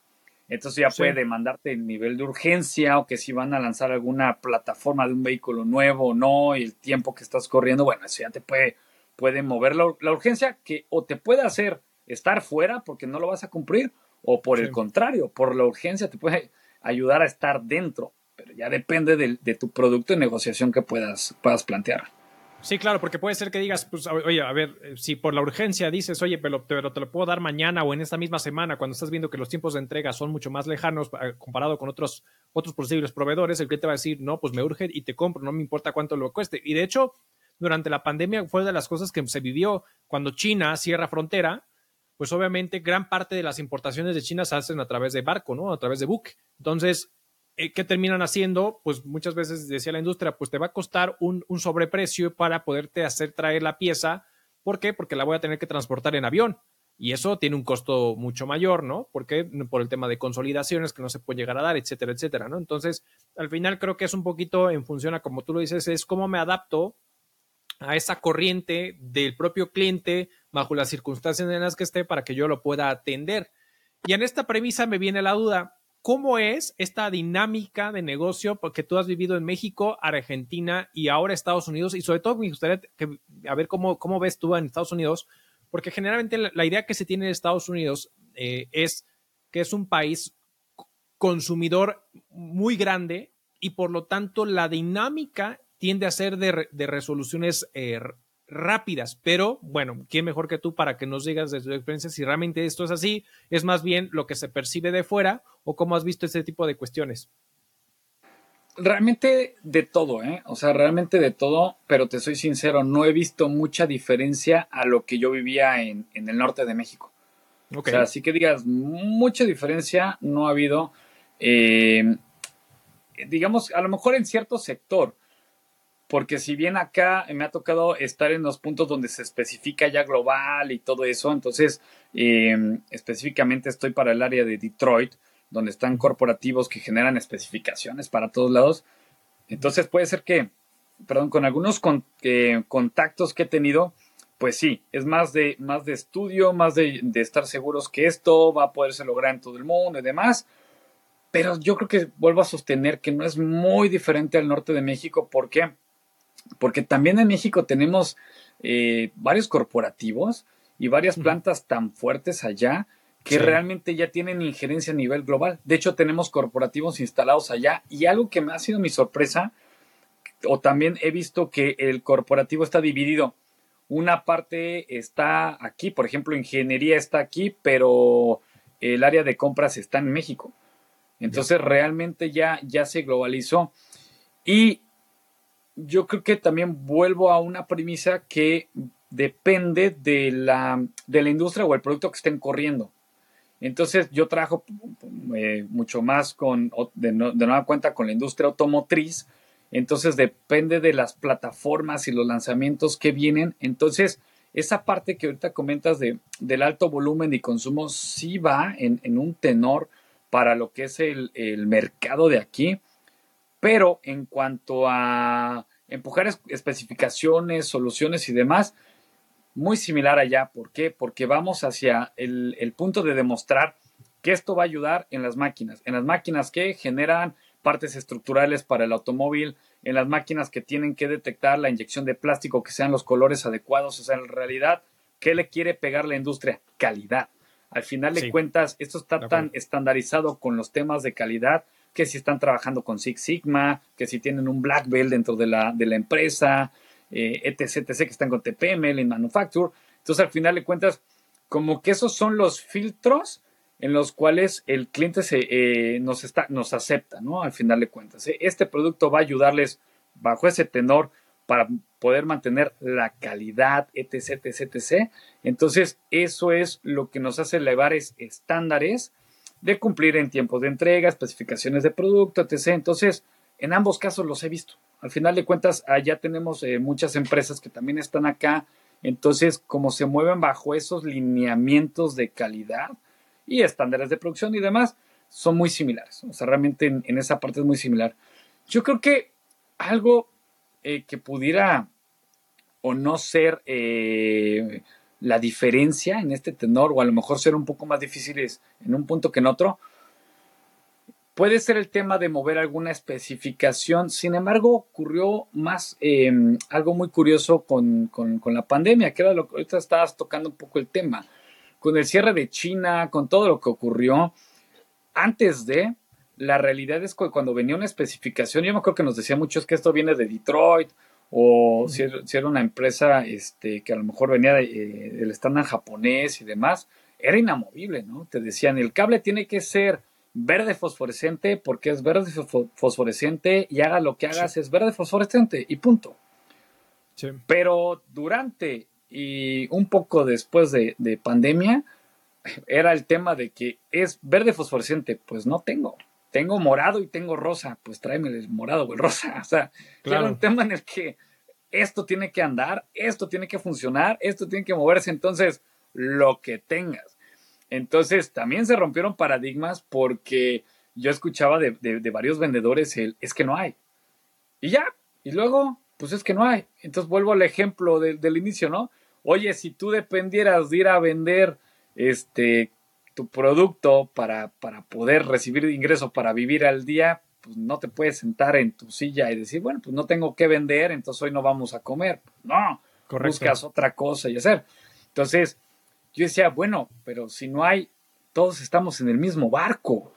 Entonces ya puede mandarte el nivel de urgencia o que si van a lanzar alguna plataforma de un vehículo nuevo o no y el tiempo que estás corriendo, bueno, eso ya te puede, puede mover la, urgencia que o te puede hacer estar fuera porque no lo vas a cumplir o por el contrario, por la urgencia te puede ayudar a estar dentro pero ya depende de, de tu producto y negociación que puedas, puedas plantear. Sí, claro, porque puede ser que digas, pues, oye, a ver, eh, si por la urgencia dices, oye, pero, te lo puedo dar mañana o en esta misma semana, cuando estás viendo que los tiempos de entrega son mucho más lejanos eh, comparado con otros, otros posibles proveedores, el cliente va a decir, no, pues me urge y te compro, no me importa cuánto lo cueste. Y de hecho, durante la pandemia fue de las cosas que se vivió cuando China cierra frontera, pues obviamente gran parte de las importaciones de China se hacen a través de barco, ¿no? A través de buque. Entonces, ¿qué terminan haciendo? Pues muchas veces decía la industria, pues te va a costar un, sobreprecio para poderte hacer traer la pieza. ¿Por qué? Porque la voy a tener que transportar en avión. Y eso tiene un costo mucho mayor, ¿no? Porque por el tema de consolidaciones que no se puede llegar a dar, etcétera, etcétera, ¿no? Entonces, al final creo que es un poquito en función a como tú lo dices, es cómo me adapto a esa corriente del propio cliente bajo las circunstancias en las que esté para que yo lo pueda atender. Y en esta premisa me viene la duda, ¿Cómo es esta dinámica de negocio porque tú has vivido en México, Argentina y ahora Estados Unidos? Y sobre todo me gustaría que, a ver cómo, cómo ves tú en Estados Unidos, porque generalmente la, idea que se tiene en Estados Unidos eh, es que es un país consumidor muy grande y por lo tanto la dinámica tiende a ser de, de resoluciones eh, rápidas, pero bueno, ¿quién mejor que tú para que nos digas de tu experiencia si realmente esto es así? ¿Es más bien lo que se percibe de fuera o cómo has visto este tipo de cuestiones? Realmente de todo, ¿eh? O sea, realmente de todo, pero te soy sincero, no he visto mucha diferencia a lo que yo vivía en, el norte de México. O sea, así que digas, mucha diferencia no ha habido. Eh, digamos, a lo mejor en cierto sector, porque si bien acá me ha tocado estar en los puntos donde se especifica ya global y todo eso, entonces em, específicamente estoy para el área de Detroit, donde están corporativos que generan especificaciones para todos lados. Entonces puede ser que, perdón, con algunos contactos que he tenido, pues sí, es más de, más de estudio, más de, estar seguros que esto va a poderse lograr en todo el mundo y demás. Pero yo creo que vuelvo a sostener que no es muy diferente al norte de México. ¿Por qué? Porque también en México tenemos eh, varios corporativos y varias plantas tan fuertes allá que realmente ya tienen injerencia a nivel global. De hecho, tenemos corporativos instalados allá y algo que me ha sido mi sorpresa, o también he visto que el corporativo está dividido. Una parte está aquí, por ejemplo, ingeniería está aquí, pero el área de compras está en México. Entonces, realmente ya, ya se globalizó. Y yo creo que también vuelvo a una premisa que depende de la, de la industria o el producto que estén corriendo. Entonces yo trabajo eh, mucho más con, de, nueva cuenta con la industria automotriz. Entonces depende de las plataformas y los lanzamientos que vienen. Entonces esa parte que ahorita comentas de, del alto volumen y consumo sí va en, en un tenor para lo que es el, el mercado de aquí. Pero en cuanto a empujar especificaciones, soluciones y demás, muy similar allá. ¿Por qué? Porque vamos hacia el, punto de demostrar que esto va a ayudar en las máquinas, en las máquinas que generan partes estructurales para el automóvil, en las máquinas que tienen que detectar la inyección de plástico, que sean los colores adecuados, o sea, en realidad, ¿qué le quiere pegar la industria? Calidad. Al final de cuentas, esto está tan estandarizado con los temas de calidad que si están trabajando con Six Sigma, que si tienen un Black Belt dentro de la, de la empresa, eh, etc, etc, que están con TPM, en Manufacture. Entonces, al final de cuentas, como que esos son los filtros en los cuales el cliente se, eh, nos, está, nos acepta, ¿no? Al final de cuentas. ¿eh? Este producto va a ayudarles bajo ese tenor para poder mantener la calidad, etc, etc, etc. Entonces, eso es lo que nos hace elevar estándares de cumplir en tiempos de entrega, especificaciones de producto, etc. Entonces, en ambos casos los he visto. Al final de cuentas, allá tenemos eh, muchas empresas que también están acá. Entonces, como se mueven bajo esos lineamientos de calidad y estándares de producción y demás, son muy similares. O sea, realmente en, esa parte es muy similar. Yo creo que algo eh, que pudiera o no ser eh, la diferencia en este tenor, o a lo mejor ser un poco más difíciles en un punto que en otro, puede ser el tema de mover alguna especificación. Sin embargo, ocurrió más em, algo muy curioso con, la pandemia, que era lo que ahorita estabas tocando un poco el tema. Con el cierre de China, con todo lo que ocurrió, antes de la realidad es que cuando venía una especificación, yo me acuerdo que nos decía muchos que esto viene de Detroit o si, era una empresa este, que a lo mejor venía eh, del estándar japonés y demás, era inamovible, ¿no? Te decían, el cable tiene que ser verde fosforescente porque es verde fosforescente y haga lo que hagas es verde fosforescente y punto. Pero durante y un poco después de, de, pandemia era el tema de que es verde fosforescente, pues no tengo. Tengo morado y tengo rosa, pues tráeme el morado o el rosa. O sea, era un tema en el que esto tiene que andar, esto tiene que funcionar, esto tiene que moverse, entonces lo que tengas. Entonces también se rompieron paradigmas porque yo escuchaba de, varios vendedores el es que no hay. Y ya, y luego, pues es que no hay. Entonces vuelvo al ejemplo del inicio, ¿no? Oye, si tú dependieras de ir a vender este tu producto para, para poder recibir ingreso para vivir al día, pues no te puedes sentar en tu silla y decir, bueno, pues no tengo que vender, entonces hoy no vamos a comer. No, buscas otra cosa y hacer. Entonces, yo decía, bueno, pero si no hay, todos estamos en el mismo barco.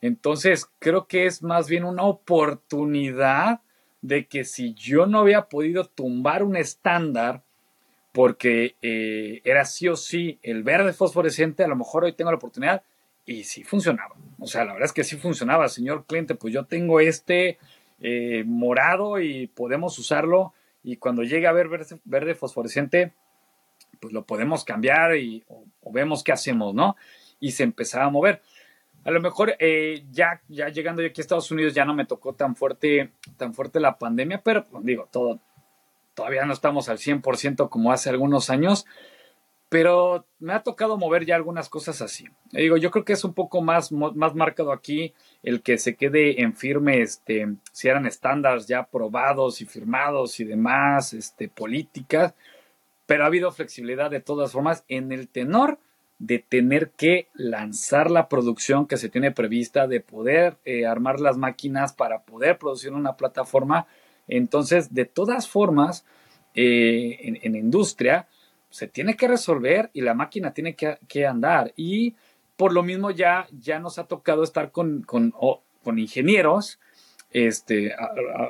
Entonces, creo que es más bien una oportunidad de que si yo no había podido tumbar un estándar, porque eh, era sí o sí el verde fosforescente, a lo mejor hoy tengo la oportunidad y sí funcionaba. O sea, la verdad es que sí funcionaba, señor cliente, pues yo tengo este eh, morado y podemos usarlo y cuando llegue a ver verde fosforescente, pues lo podemos cambiar y, o, vemos qué hacemos, ¿no? Y se empezaba a mover. A lo mejor eh, ya, ya llegando aquí a Estados Unidos ya no me tocó tan fuerte, tan fuerte la pandemia, pero digo, todo, todavía no estamos al 100% como hace algunos años, pero me ha tocado mover ya algunas cosas así. digo, yo creo que es un poco más, más marcado aquí el que se quede en firme, este, si eran estándares ya probados y firmados y demás, este, políticas, pero ha habido flexibilidad de todas formas en el tenor de tener que lanzar la producción que se tiene prevista, de poder eh, armar las máquinas para poder producir una plataforma. Entonces, de todas formas, eh, en, industria, se tiene que resolver y la máquina tiene que, andar. Y por lo mismo ya, ya nos ha tocado estar con, con, ingenieros, este,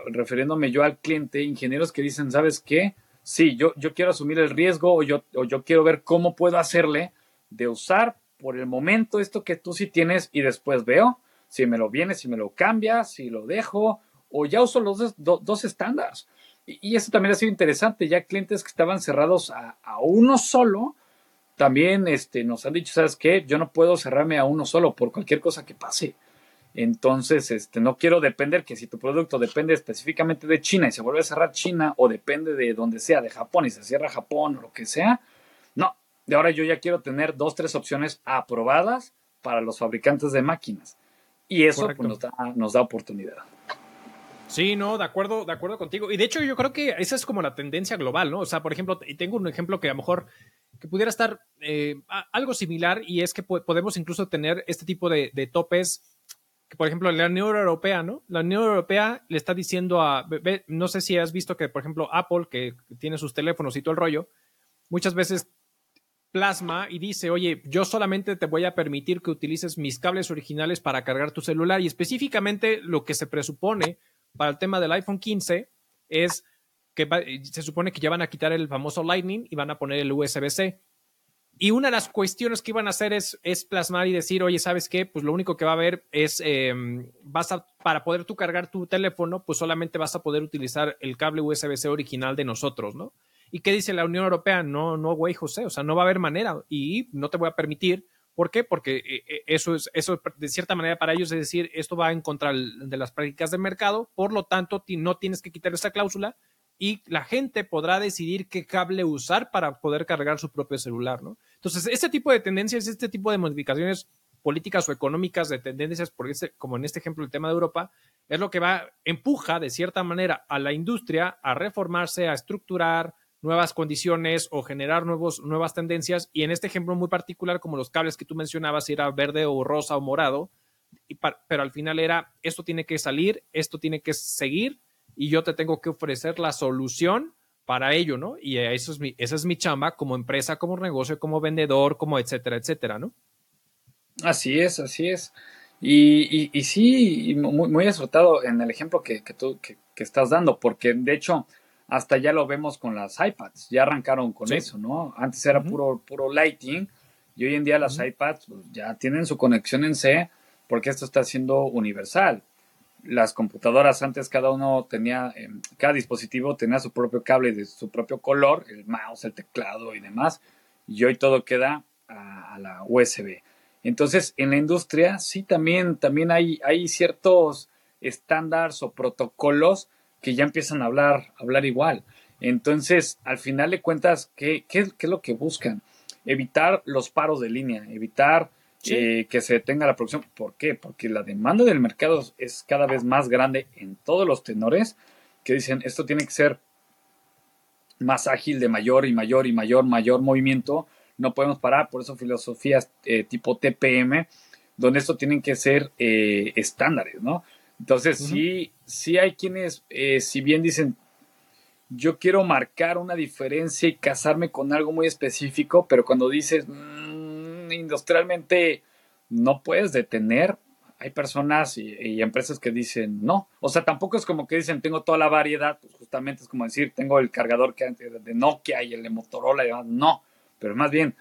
refiriéndome yo al cliente, ingenieros que dicen, ¿sabes qué? sí, yo, yo quiero asumir el riesgo o yo, o yo quiero ver cómo puedo hacerle de usar por el momento esto que tú sí tienes y después veo si me lo viene, si me lo cambia, si lo dejo o ya uso los dos, estándares. Y, eso también ha sido interesante, ya clientes que estaban cerrados a, a, uno solo, también este, nos han dicho, ¿sabes qué? Yo no puedo cerrarme a uno solo por cualquier cosa que pase. Entonces, este, no quiero depender que si tu producto depende específicamente de China y se vuelve a cerrar China o depende de donde sea, de Japón y se cierra Japón o lo que sea. No, de ahora yo ya quiero tener dos, tres opciones aprobadas para los fabricantes de máquinas. Y eso pues, nos, da, nos da oportunidad. Sí, no, de acuerdo, de acuerdo contigo. Y de hecho, yo creo que esa es como la tendencia global, ¿no? O sea, por ejemplo, y tengo un ejemplo que a lo mejor que pudiera estar eh, algo similar, y es que podemos incluso tener este tipo de, de topes por ejemplo, la Unión Europea, ¿no? La Unión Europea le está diciendo a, no sé si has visto que, por ejemplo, Apple, que tiene sus teléfonos y todo el rollo, muchas veces plasma y dice, oye, yo solamente te voy a permitir que utilices mis cables originales para cargar tu celular y específicamente lo que se presupone para el tema del iPhone 15 es que se supone que ya van a quitar el famoso Lightning y van a poner el USB-C. Y una de las cuestiones que iban a hacer es, plasmar y decir, oye, ¿sabes qué? Pues lo único que va a haber es, a, para poder tú cargar tu teléfono, pues solamente vas a poder utilizar el cable USB-C original de nosotros, ¿no? ¿Y qué dice la Unión Europea? No, no, güey, José, o sea, no va a haber manera y no te voy a permitir. ¿Por qué? Porque eh, eh, eso es, eso de cierta manera para ellos es decir, esto va en contra de las prácticas de mercado, por lo tanto, no tienes que quitar esa cláusula y la gente podrá decidir qué cable usar para poder cargar su propio celular, ¿no? Entonces, este tipo de tendencias, este tipo de modificaciones políticas o económicas de tendencias, porque este, como en este ejemplo el tema de Europa, es lo que va, empuja de cierta manera a la industria a reformarse, a estructurar nuevas condiciones o generar nuevos, nuevas tendencias. Y en este ejemplo muy particular, como los cables que tú mencionabas, era verde o rosa o morado, pero al final era, esto tiene que salir, esto tiene que seguir y yo te tengo que ofrecer la solución para ello, ¿no? Y eso es mi, esa es mi chamba como empresa, como negocio, como vendedor, como etcétera, etcétera, ¿no? Así es, así es. Y, y, sí, muy, muy acertado en el ejemplo que, que tú que, estás dando, porque de hecho hasta ya lo vemos con las iPads, ya arrancaron con eso, ¿no? Antes era puro, puro Lighting y hoy en día las iPads pues, ya tienen su conexión en C porque esto está siendo universal. Las computadoras antes cada uno tenía, em, cada dispositivo tenía su propio cable de su propio color, el mouse, el teclado y demás, y hoy todo queda a, la USB. Entonces, en la industria sí también, también hay, hay ciertos estándares o protocolos que ya empiezan a hablar, hablar igual. Entonces, al final de cuentas, ¿qué, qué, qué es lo que buscan? Evitar los paros de línea, evitar eh, que se detenga la producción. ¿Por qué? Porque la demanda del mercado es cada vez más grande en todos los tenores que dicen esto tiene que ser más ágil, de mayor y mayor y mayor, mayor movimiento. No podemos parar, por eso filosofías eh, tipo TPM, donde esto tienen que ser eh, estándares, ¿no? Entonces, sí, sí hay quienes, si bien dicen, yo quiero marcar una diferencia y casarme con algo muy específico, pero cuando dices, industrialmente no puedes detener. Hay personas y, empresas que dicen no. O sea, tampoco es como que dicen tengo toda la variedad. Pues justamente es como decir tengo el cargador que de Nokia y el de Motorola y demás. No, pero más bien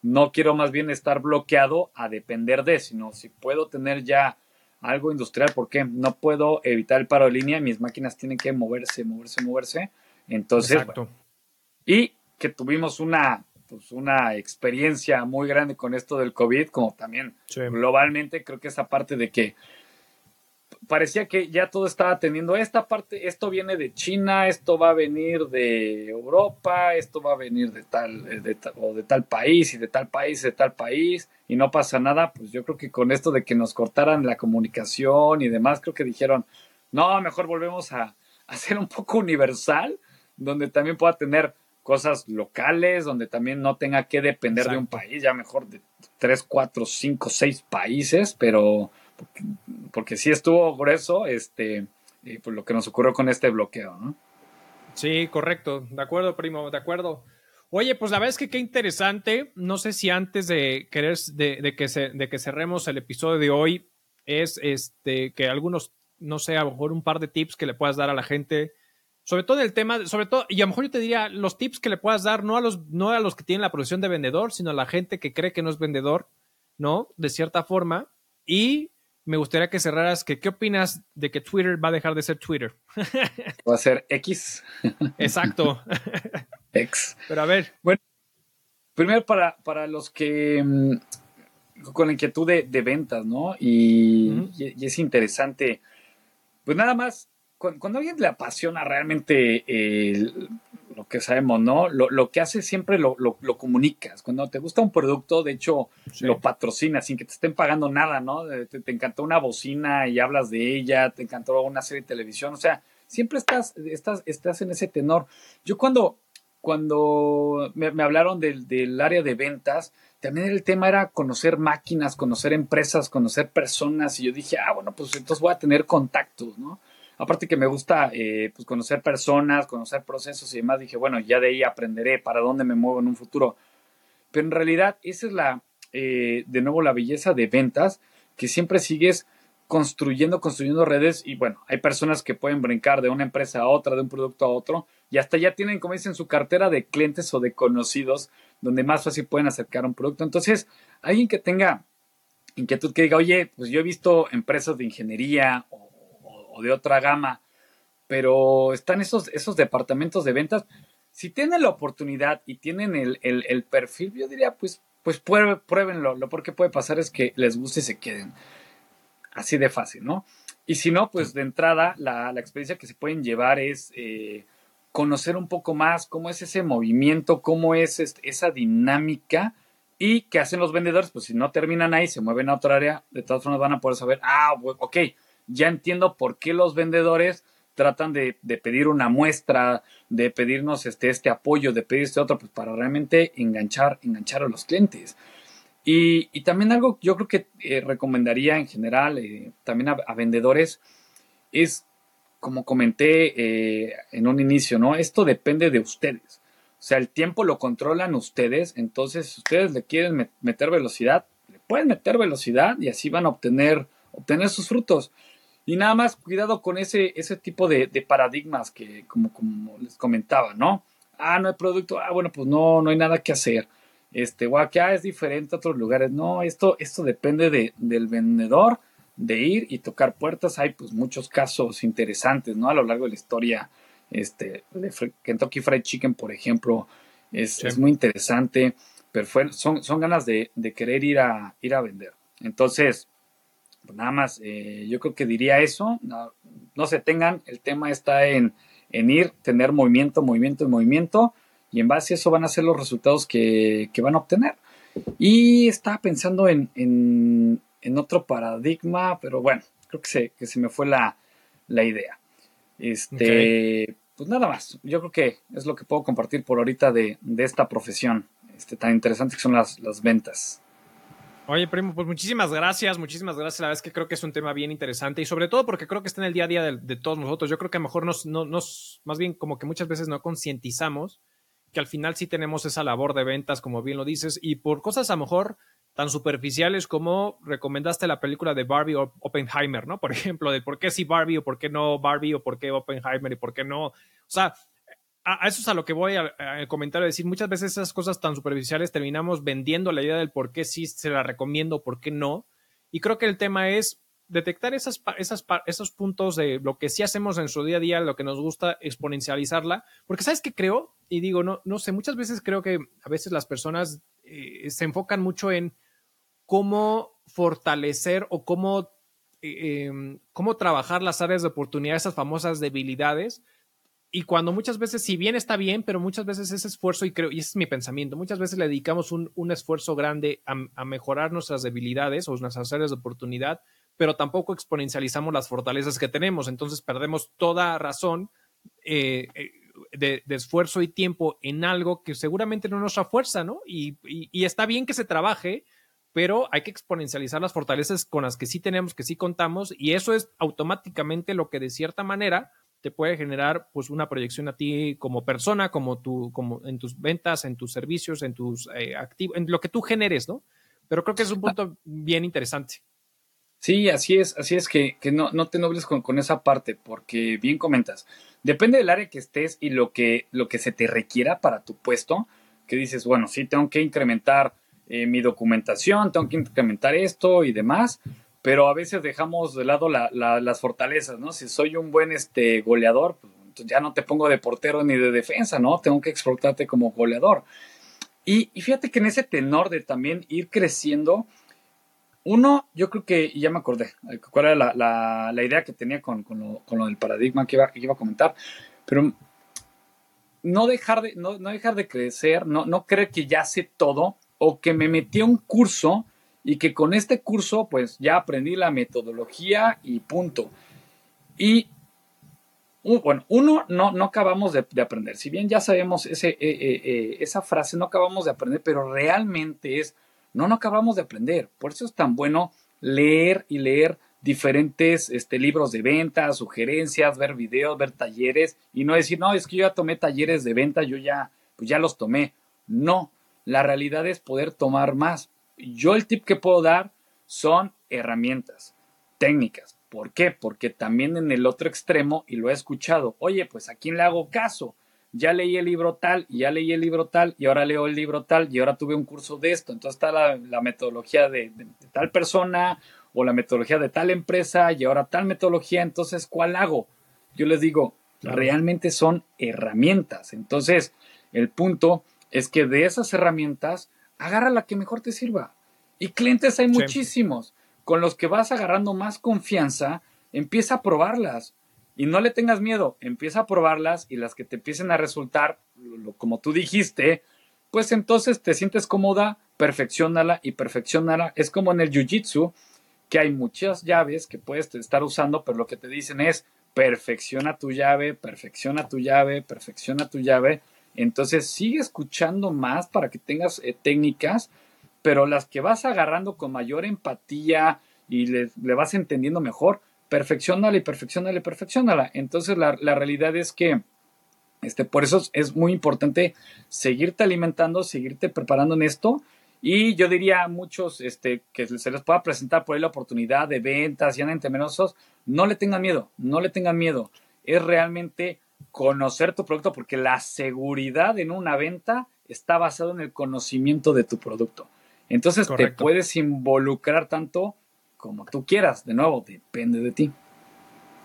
no quiero más bien estar bloqueado a depender de, sino si puedo tener ya algo industrial, porque no puedo evitar el paro de línea, mis máquinas tienen que moverse, moverse, moverse. Entonces, y que tuvimos una pues una experiencia muy grande con esto del COVID, como también globalmente creo que esa parte de que parecía que ya todo estaba teniendo esta parte, esto viene de China, esto va a venir de Europa, esto va a venir de tal, de o de tal país y de tal país, de tal país, y no pasa nada, pues yo creo que con esto de que nos cortaran la comunicación y demás, creo que dijeron, no, mejor volvemos a, a ser un poco universal, donde también pueda tener cosas locales, donde también no tenga que depender de un país, ya mejor de tres, cuatro, cinco, seis países, pero porque, sí estuvo grueso este, pues lo que nos ocurrió con este bloqueo, ¿no? Sí, correcto, de acuerdo, primo, de acuerdo. Oye, pues la verdad es que qué interesante. No sé si antes de querer de, que se, de que cerremos el episodio de hoy es este que algunos, no sé, a lo mejor un par de tips que le puedas dar a la gente sobre todo el tema, sobre todo, y a lo mejor yo te diría los tips que le puedas dar, no a los, no a los que tienen la profesión de vendedor, sino a la gente que cree que no es vendedor, ¿no? De cierta forma. Y me gustaría que cerraras que qué opinas de que Twitter va a dejar de ser Twitter. Va a ser X. Exacto. X. Pero a ver. Bueno, primero para, para los que mm, con inquietud de, de ventas, ¿no? Y, y, es interesante. Pues nada más cuando, a alguien le apasiona realmente lo que sabemos, ¿no? Lo, que hace siempre lo, comunicas. Cuando te gusta un producto, de hecho, lo patrocinas sin que te estén pagando nada, ¿no? Te, encantó una bocina y hablas de ella, te encantó una serie de televisión, o sea, siempre estás, estás, estás en ese tenor. Yo cuando, cuando me, hablaron del, del área de ventas, también el tema era conocer máquinas, conocer empresas, conocer personas, y yo dije, ah, bueno, pues entonces voy a tener contactos, ¿no? Aparte que me gusta eh, pues conocer personas, conocer procesos y demás, dije, bueno, ya de ahí aprenderé para dónde me muevo en un futuro. Pero en realidad esa es la, eh, de nuevo, la belleza de ventas, que siempre sigues construyendo, construyendo redes y bueno, hay personas que pueden brincar de una empresa a otra, de un producto a otro y hasta ya tienen, como dicen, su cartera de clientes o de conocidos donde más fácil pueden acercar un producto. Entonces, alguien que tenga inquietud que diga, oye, pues yo he visto empresas de ingeniería o o de otra gama, pero están esos, esos departamentos de ventas. Si tienen la oportunidad y tienen el, perfil, yo diría, pues, pues pruébenlo. Lo que puede pasar es que les guste y se queden. Así de fácil, ¿no? Y si no, pues de entrada, la, experiencia que se pueden llevar es eh, conocer un poco más cómo es ese movimiento, cómo es esa dinámica y qué hacen los vendedores. Pues si no terminan ahí, se mueven a otra área, de todas formas van a poder saber, ah, ok, ya entiendo por qué los vendedores tratan de, pedir una muestra, de pedirnos este, este apoyo, de pedir este otro, pues para realmente enganchar, enganchar a los clientes. Y, también algo yo creo que eh, recomendaría en general eh, también a, vendedores es, como comenté eh, en un inicio, ¿no? Esto depende de ustedes. O sea, el tiempo lo controlan ustedes, entonces si ustedes le quieren meter velocidad, le pueden meter velocidad y así van a obtener obtener sus frutos. Y nada más cuidado con ese, ese tipo de, paradigmas que, como, como les comentaba, ¿no? Ah, no hay producto, ah, bueno, pues no, no hay nada que hacer. Este, o acá es diferente a otros lugares. No, esto, esto depende de, del vendedor, de ir y tocar puertas. Hay pues muchos casos interesantes, ¿no? A lo largo de la historia, este, de Kentucky Fried Chicken, por ejemplo, es, es muy interesante, pero son, son ganas de, de, querer ir a, ir a vender. Entonces, pues nada más, eh, yo creo que diría eso. No, no, se tengan, el tema está en, en ir, tener movimiento, movimiento y movimiento, y en base a eso van a ser los resultados que, que van a obtener. Y estaba pensando en, en, en, otro paradigma, pero bueno, creo que se, que se me fue la, la idea. Este, pues nada más. Yo creo que es lo que puedo compartir por ahorita de, de esta profesión este, tan interesante que son las, las ventas. Oye, primo, pues muchísimas gracias, muchísimas gracias. La verdad es que creo que es un tema bien interesante y sobre todo porque creo que está en el día a día de, todos nosotros. Yo creo que a lo mejor nos, no, nos, más bien como que muchas veces no concientizamos que al final sí tenemos esa labor de ventas, como bien lo dices, y por cosas a lo mejor tan superficiales como recomendaste la película de Barbie o Oppenheimer, ¿no? Por ejemplo, de por qué sí Barbie o por qué no Barbie o por qué Oppenheimer y por qué no. O sea, a, eso es a lo que voy a, comentar, a decir, muchas veces esas cosas tan superficiales terminamos vendiendo la idea del por qué sí se la recomiendo, por qué no. Y creo que el tema es detectar esas, esas, esos puntos de lo que sí hacemos en su día a día, lo que nos gusta, exponencializarla. Porque sabes qué creo, y digo, no, no sé, muchas veces creo que a veces las personas eh, se enfocan mucho en cómo fortalecer o cómo, eh, em, cómo trabajar las áreas de oportunidad, esas famosas debilidades, y cuando muchas veces, si bien está bien, pero muchas veces ese esfuerzo, y creo, y ese es mi pensamiento, muchas veces le dedicamos un, esfuerzo grande a, mejorar nuestras debilidades o nuestras áreas de oportunidad, pero tampoco exponencializamos las fortalezas que tenemos. Entonces perdemos toda razón eh, eh, de, esfuerzo y tiempo en algo que seguramente no es nuestra fuerza, ¿no? Y, y está bien que se trabaje, pero hay que exponencializar las fortalezas con las que sí tenemos, que sí contamos, y eso es automáticamente lo que de cierta manera te puede generar pues una proyección a ti como persona, como tú, como en tus ventas, en tus servicios, en tus eh, activos, en lo que tú generes, ¿no? Pero creo que es un punto bien interesante. Sí, así es, así es que, no, no, te nobles con, con, esa parte, porque bien comentas, depende del área que estés y lo que, lo que se te requiera para tu puesto, que dices, bueno, sí, tengo que incrementar eh, mi documentación, tengo que incrementar esto y demás, pero a veces dejamos de lado las fortalezas, ¿no? Si soy un buen este, goleador, pues ya no te pongo de portero ni de defensa, ¿no? Tengo que explotarte como goleador. Y, fíjate que en ese tenor de también ir creciendo, uno, yo creo que, y ya me acordé, eh, cuál era la, idea que tenía con, lo, del paradigma que iba, iba a comentar, pero no dejar de, no, dejar de crecer, no, no creer que ya sé todo o que me metí a un curso y que con este curso pues ya aprendí la metodología y punto. Y bueno, uno, no, no acabamos de, aprender. Si bien ya sabemos ese, eh, eh, eh, esa frase, no acabamos de aprender, pero realmente es, no, no acabamos de aprender. Por eso es tan bueno leer y leer diferentes este, libros de venta, sugerencias, ver videos, ver talleres y no decir, no, es que yo ya tomé talleres de venta, yo ya, pues ya los tomé. No, la realidad es poder tomar más. Yo el tip que puedo dar son herramientas, técnicas. ¿Por qué? Porque también en el otro extremo, y lo he escuchado, oye, pues a quién le hago caso. Ya leí el libro tal, y ya leí el libro tal, y ahora leo el libro tal, y ahora tuve un curso de esto. Entonces está la, metodología de, tal persona o la metodología de tal empresa y ahora tal metodología. Entonces, ¿cuál hago? Yo les digo, realmente son herramientas. Entonces, el punto es que de esas herramientas agarra la que mejor te sirva. Y clientes hay muchísimos. Con los que vas agarrando más confianza, empieza a probarlas. Y no le tengas miedo, empieza a probarlas y las que te empiecen a resultar, como tú dijiste, pues entonces te sientes cómoda, perfeccionala y perfeccionala. Es como en el Jiu-Jitsu, que hay muchas llaves que puedes estar usando, pero lo que te dicen es perfecciona tu llave, perfecciona tu llave, perfecciona tu llave entonces sigue escuchando más para que tengas eh, técnicas, pero las que vas agarrando con mayor empatía y le, vas entendiendo mejor, perfeccionala y perfeccionala y perfeccionala. Entonces la, realidad es que este, por eso es muy importante seguirte alimentando, seguirte preparando en esto Y yo diría a muchos este, que se les pueda presentar por ahí la oportunidad de ventas y anden temerosos, no le tengan miedo, no le tengan miedo. Es realmente conocer tu producto porque la seguridad en una venta está basada en el conocimiento de tu producto. Entonces te puedes involucrar tanto como tú quieras. De nuevo, depende de ti.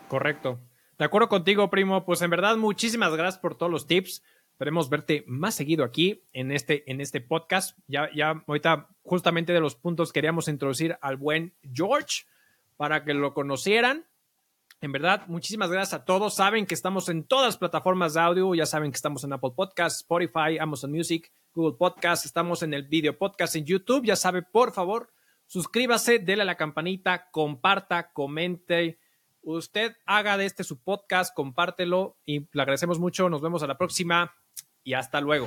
Correcto. De acuerdo contigo, primo. Pues en verdad, muchísimas gracias por todos los tips. Esperemos verte más seguido aquí en este, en este podcast. Ya, ya ahorita, justamente de los puntos, queríamos introducir al buen George para que lo conocieran. En verdad, muchísimas gracias a todos. Saben que estamos en todas las plataformas de audio. Ya saben que estamos en Apple Podcasts, Spotify, Amazon Music, Google Podcasts. Estamos en el video podcast en YouTube. Ya sabe, por favor, suscríbase, déle a la campanita, comparta, comente. Usted haga de este su podcast, compártelo y le agradecemos mucho. Nos vemos a la próxima y hasta luego.